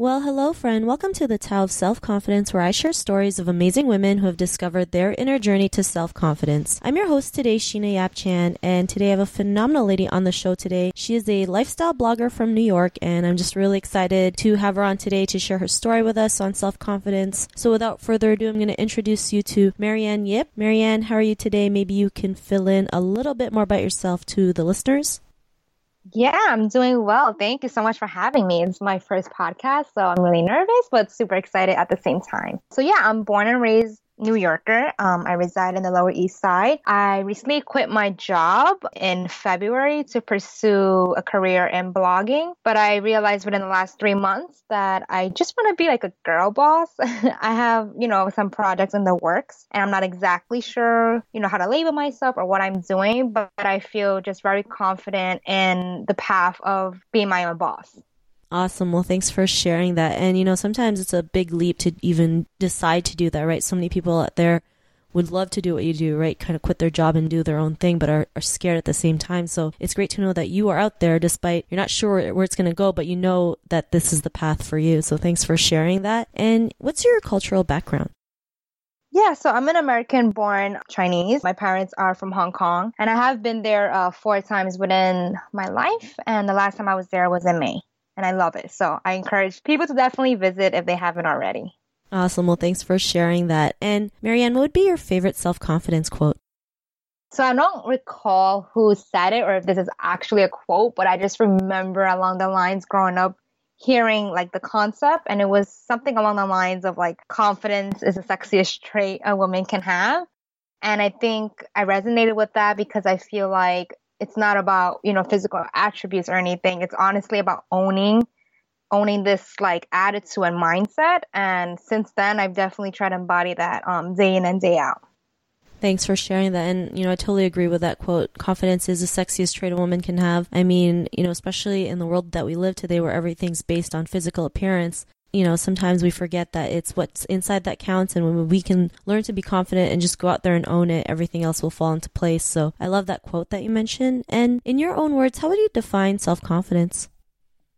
Well, hello, friend. Welcome to the Tao of Self Confidence, where I share stories of amazing women who have discovered their inner journey to self confidence. I'm your host today, Sheena Yap Chan, and today I have a phenomenal lady on the show today. She is a lifestyle blogger from New York, and I'm just really excited to have her on today to share her story with us on self confidence. So, without further ado, I'm going to introduce you to Marianne Yip. Marianne, how are you today? Maybe you can fill in a little bit more about yourself to the listeners. Yeah, I'm doing well. Thank you so much for having me. It's my first podcast, so I'm really nervous, but super excited at the same time. So, yeah, I'm born and raised New Yorker. Um, I reside in the Lower East Side. I recently quit my job in February to pursue a career in blogging, but I realized within the last three months that I just want to be like a girl boss. I have, you know, some projects in the works and I'm not exactly sure, you know, how to label myself or what I'm doing, but I feel just very confident in the path of being my own boss. Awesome. Well, thanks for sharing that. And, you know, sometimes it's a big leap to even decide to do that, right? So many people out there would love to do what you do, right? Kind of quit their job and do their own thing, but are, are scared at the same time. So it's great to know that you are out there despite you're not sure where it's going to go, but you know that this is the path for you. So thanks for sharing that. And what's your cultural background? Yeah, so I'm an American born Chinese. My parents are from Hong Kong, and I have been there uh, four times within my life. And the last time I was there was in May and I love it. So I encourage people to definitely visit if they haven't already. Awesome. Well, thanks for sharing that. And Marianne, what would be your favorite self confidence quote? So I don't recall who said it or if this is actually a quote, but I just remember along the lines growing up hearing like the concept and it was something along the lines of like confidence is the sexiest trait a woman can have. And I think I resonated with that because I feel like it's not about you know physical attributes or anything it's honestly about owning owning this like attitude and mindset and since then i've definitely tried to embody that um, day in and day out Thanks for sharing that. And, you know, I totally agree with that quote. Confidence is the sexiest trait a woman can have. I mean, you know, especially in the world that we live today where everything's based on physical appearance, you know, sometimes we forget that it's what's inside that counts. And when we can learn to be confident and just go out there and own it, everything else will fall into place. So I love that quote that you mentioned. And in your own words, how would you define self confidence?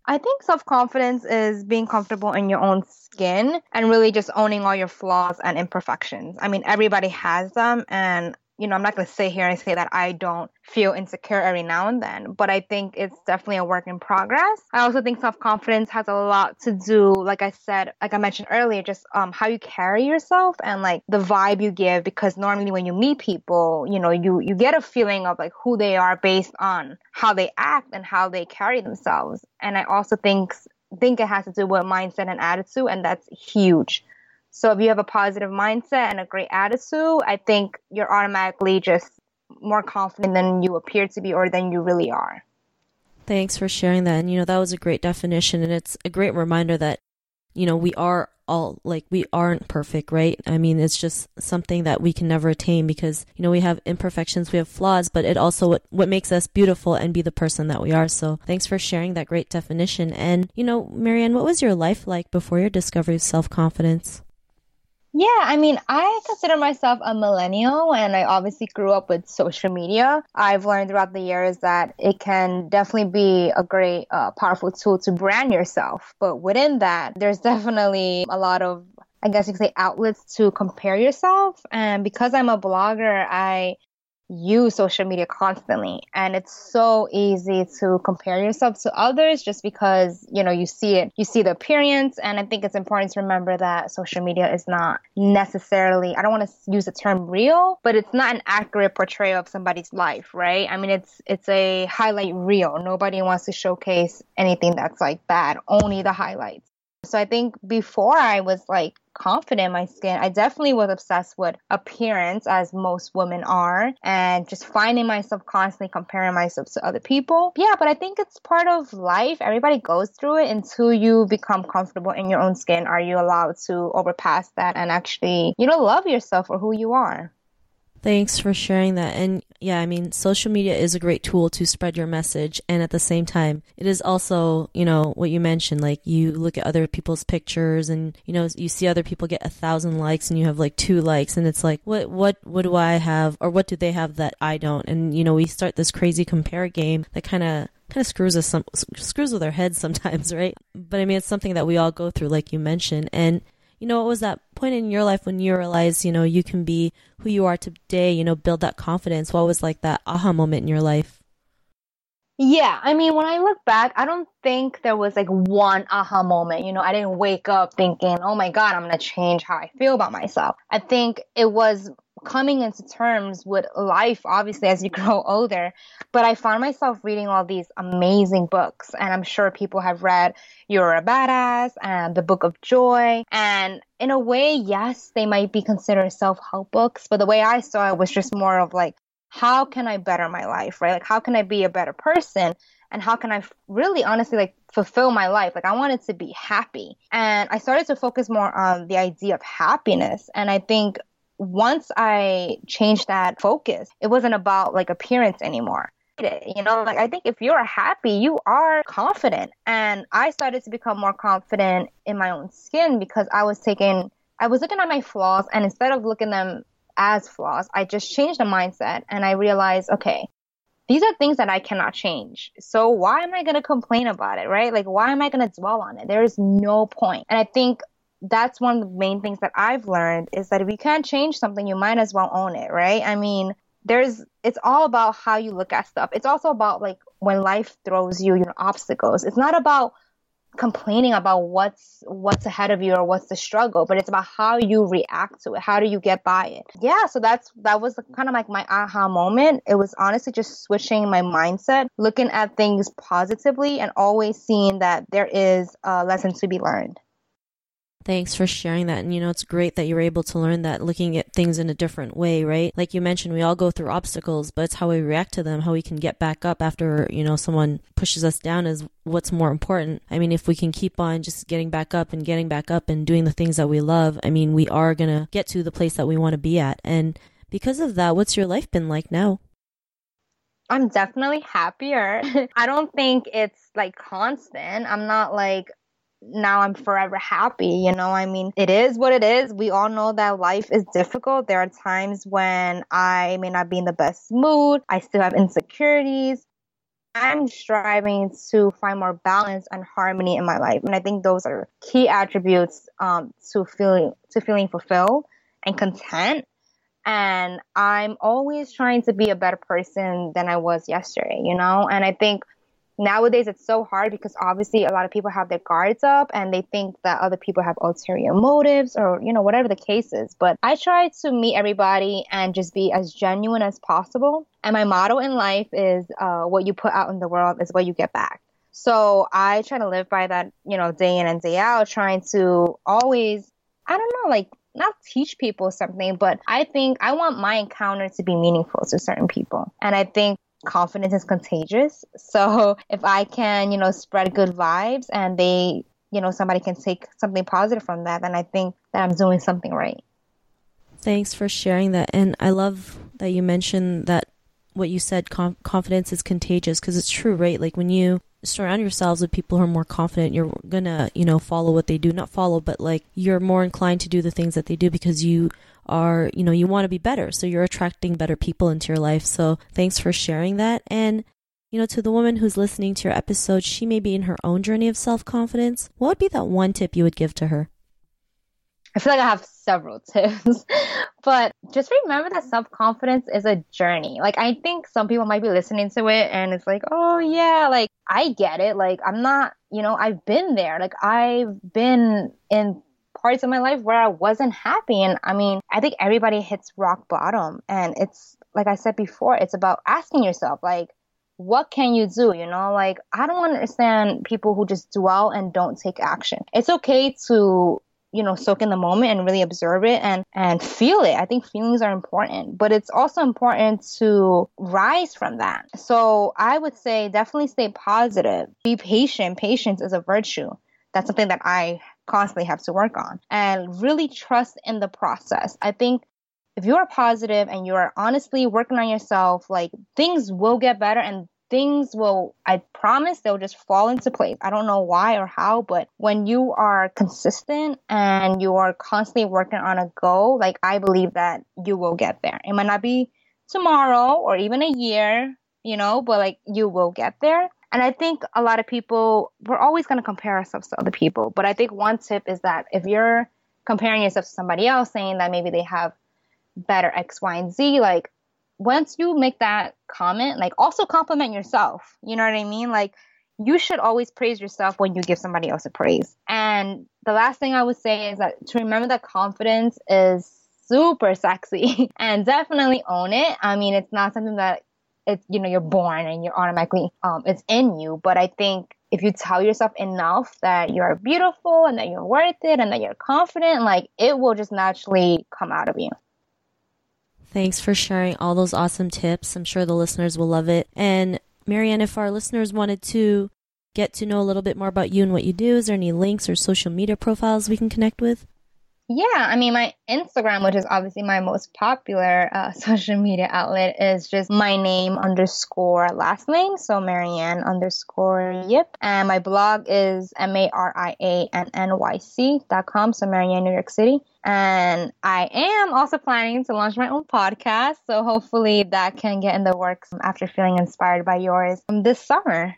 I think self confidence is being comfortable in your own skin and really just owning all your flaws and imperfections. I mean, everybody has them, and you know, I'm not going to sit here and say that I don't feel insecure every now and then, but I think it's definitely a work in progress. I also think self confidence has a lot to do, like I said, like I mentioned earlier, just um, how you carry yourself and like the vibe you give. Because normally when you meet people, you know, you you get a feeling of like who they are based on how they act and how they carry themselves. And I also think think it has to do with mindset and attitude, and that's huge. So if you have a positive mindset and a great attitude, I think you're automatically just more confident than you appear to be or than you really are. Thanks for sharing that. And, you know, that was a great definition. And it's a great reminder that, you know, we are all like, we aren't perfect, right? I mean, it's just something that we can never attain because, you know, we have imperfections, we have flaws, but it also what, what makes us beautiful and be the person that we are. So thanks for sharing that great definition. And, you know, Marianne, what was your life like before your discovery of self confidence? Yeah, I mean, I consider myself a millennial and I obviously grew up with social media. I've learned throughout the years that it can definitely be a great, uh, powerful tool to brand yourself. But within that, there's definitely a lot of I guess you could say outlets to compare yourself. And because I'm a blogger, I use social media constantly. And it's so easy to compare yourself to others just because you know you see it you see the appearance. And i think it's important to remember that social media is not necessarily i don't want to use the term real but it's not an accurate portrayal of somebody's life right? I mean it's it's a highlight reel. Nobody wants to showcase anything that's like bad only the highlights so I think before I was like confident in my skin, I definitely was obsessed with appearance as most women are and just finding myself constantly comparing myself to other people. Yeah, but I think it's part of life. Everybody goes through it until you become comfortable in your own skin. Are you allowed to overpass that and actually, you know, love yourself for who you are? Thanks for sharing that. And yeah, I mean, social media is a great tool to spread your message. And at the same time, it is also, you know, what you mentioned, like you look at other people's pictures and, you know, you see other people get a thousand likes and you have like two likes. And it's like, what, what, what do I have or what do they have that I don't? And, you know, we start this crazy compare game that kind of kind of screws us some screws with our heads sometimes, right? But I mean, it's something that we all go through, like you mentioned. And you know, what was that point in your life when you realized, you know, you can be who you are today, you know, build that confidence? What was like that aha moment in your life? Yeah, I mean, when I look back, I don't think there was like one aha moment. You know, I didn't wake up thinking, oh my God, I'm going to change how I feel about myself. I think it was coming into terms with life, obviously, as you grow older. But I found myself reading all these amazing books, and I'm sure people have read You're a Badass and The Book of Joy. And in a way, yes, they might be considered self help books, but the way I saw it was just more of like, how can I better my life, right? Like, how can I be a better person? And how can I really honestly like fulfill my life? Like, I wanted to be happy. And I started to focus more on the idea of happiness. And I think once I changed that focus, it wasn't about like appearance anymore. You know, like I think if you're happy, you are confident. And I started to become more confident in my own skin because I was taking, I was looking at my flaws and instead of looking them as flaws, I just changed the mindset and I realized, okay, these are things that I cannot change. So why am I going to complain about it, right? Like, why am I going to dwell on it? There is no point. And I think that's one of the main things that I've learned is that if you can't change something, you might as well own it, right? I mean, there's it's all about how you look at stuff. It's also about like when life throws you, your obstacles. It's not about complaining about what's what's ahead of you or what's the struggle, but it's about how you react to it. How do you get by it? Yeah, so that's that was kind of like my aha moment. It was honestly just switching my mindset, looking at things positively and always seeing that there is a lesson to be learned. Thanks for sharing that. And you know, it's great that you're able to learn that looking at things in a different way, right? Like you mentioned, we all go through obstacles, but it's how we react to them, how we can get back up after, you know, someone pushes us down is what's more important. I mean, if we can keep on just getting back up and getting back up and doing the things that we love, I mean, we are going to get to the place that we want to be at. And because of that, what's your life been like now? I'm definitely happier. I don't think it's like constant. I'm not like now I'm forever happy. You know, I mean, it is what it is. We all know that life is difficult. There are times when I may not be in the best mood. I still have insecurities. I'm striving to find more balance and harmony in my life. And I think those are key attributes um, to feeling to feeling fulfilled and content. And I'm always trying to be a better person than I was yesterday, you know? And I think nowadays it's so hard because obviously a lot of people have their guards up and they think that other people have ulterior motives or you know whatever the case is. But i try to meet everybody and just be as genuine as possible. And my motto in life is uh, what you put out in the world is what you get back. So i try to live by that you know day in and day out trying to always i don't know like not teach people something, but I think I want my encounter to be meaningful to certain people. And I think confidence is contagious. So if I can, you know, spread good vibes and they, you know, somebody can take something positive from that, then I think that I'm doing something right. Thanks for sharing that. And I love that you mentioned that what you said, confidence is contagious because it's true, right? Like when you surround yourselves with people who are more confident, you're gonna, you know, follow what they do. Not follow, but like you're more inclined to do the things that they do because you are, you know, you want to be better. So you're attracting better people into your life. So thanks for sharing that. And, you know, to the woman who's listening to your episode, she may be in her own journey of self confidence. What would be that one tip you would give to her? I feel like I have several tips, but just remember that self confidence is a journey. Like, I think some people might be listening to it and it's like, oh, yeah, like I get it. Like, I'm not, you know, I've been there. Like, I've been in parts of my life where I wasn't happy. And I mean, I think everybody hits rock bottom. And it's, like I said before, it's about asking yourself, like, what can you do? You know, like, I don't understand people who just dwell and don't take action. It's okay to, you know, soak in the moment and really observe it and, and feel it. I think feelings are important, but it's also important to rise from that. So I would say definitely stay positive, be patient. Patience is a virtue. That's something that I constantly have to work on and really trust in the process. I think if you are positive and you are honestly working on yourself, like things will get better and things will, I promise, they'll just fall into place. I don't know why or how, but when you are consistent and you are constantly working on a goal, like I believe that you will get there. It might not be tomorrow or even a year, you know, but like you will get there. And I think a lot of people, we're always going to compare ourselves to other people. But I think one tip is that if you're comparing yourself to somebody else, saying that maybe they have better X, Y, and Z, like once you make that comment, like also compliment yourself. You know what I mean? Like you should always praise yourself when you give somebody else a praise. And the last thing I would say is that to remember that confidence is super sexy and definitely own it. I mean, it's not something that it's, you know, you're born and you're automatically, um, it's in you. But I think if you tell yourself enough that you're beautiful and that you're worth it and that you're confident, like it will just naturally come out of you. Thanks for sharing all those awesome tips. I'm sure the listeners will love it. And Marianne, if our listeners wanted to get to know a little bit more about you and what you do, is there any links or social media profiles we can connect with? Yeah, I mean, my Instagram, which is obviously my most popular uh, social media outlet, is just my name underscore last name. So Marianne underscore Yip. And my blog is M A R I A N N Y C dot com. So Marianne, New York City. And I am also planning to launch my own podcast. So hopefully that can get in the works after feeling inspired by yours this summer.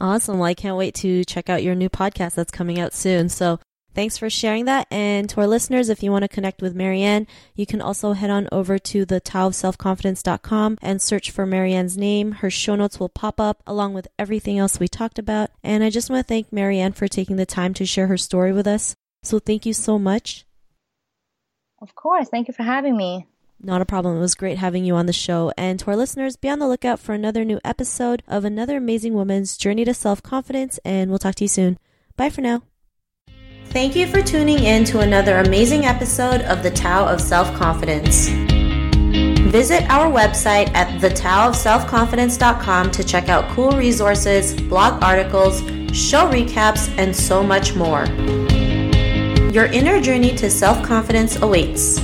Awesome. Well, I can't wait to check out your new podcast that's coming out soon. So Thanks for sharing that. And to our listeners, if you want to connect with Marianne, you can also head on over to the taoofselfconfidence.com and search for Marianne's name. Her show notes will pop up along with everything else we talked about. And I just want to thank Marianne for taking the time to share her story with us. So thank you so much. Of course. Thank you for having me. Not a problem. It was great having you on the show. And to our listeners, be on the lookout for another new episode of another amazing woman's journey to self confidence. And we'll talk to you soon. Bye for now. Thank you for tuning in to another amazing episode of The Tao of Self Confidence. Visit our website at thetaoofselfconfidence.com to check out cool resources, blog articles, show recaps, and so much more. Your inner journey to self confidence awaits.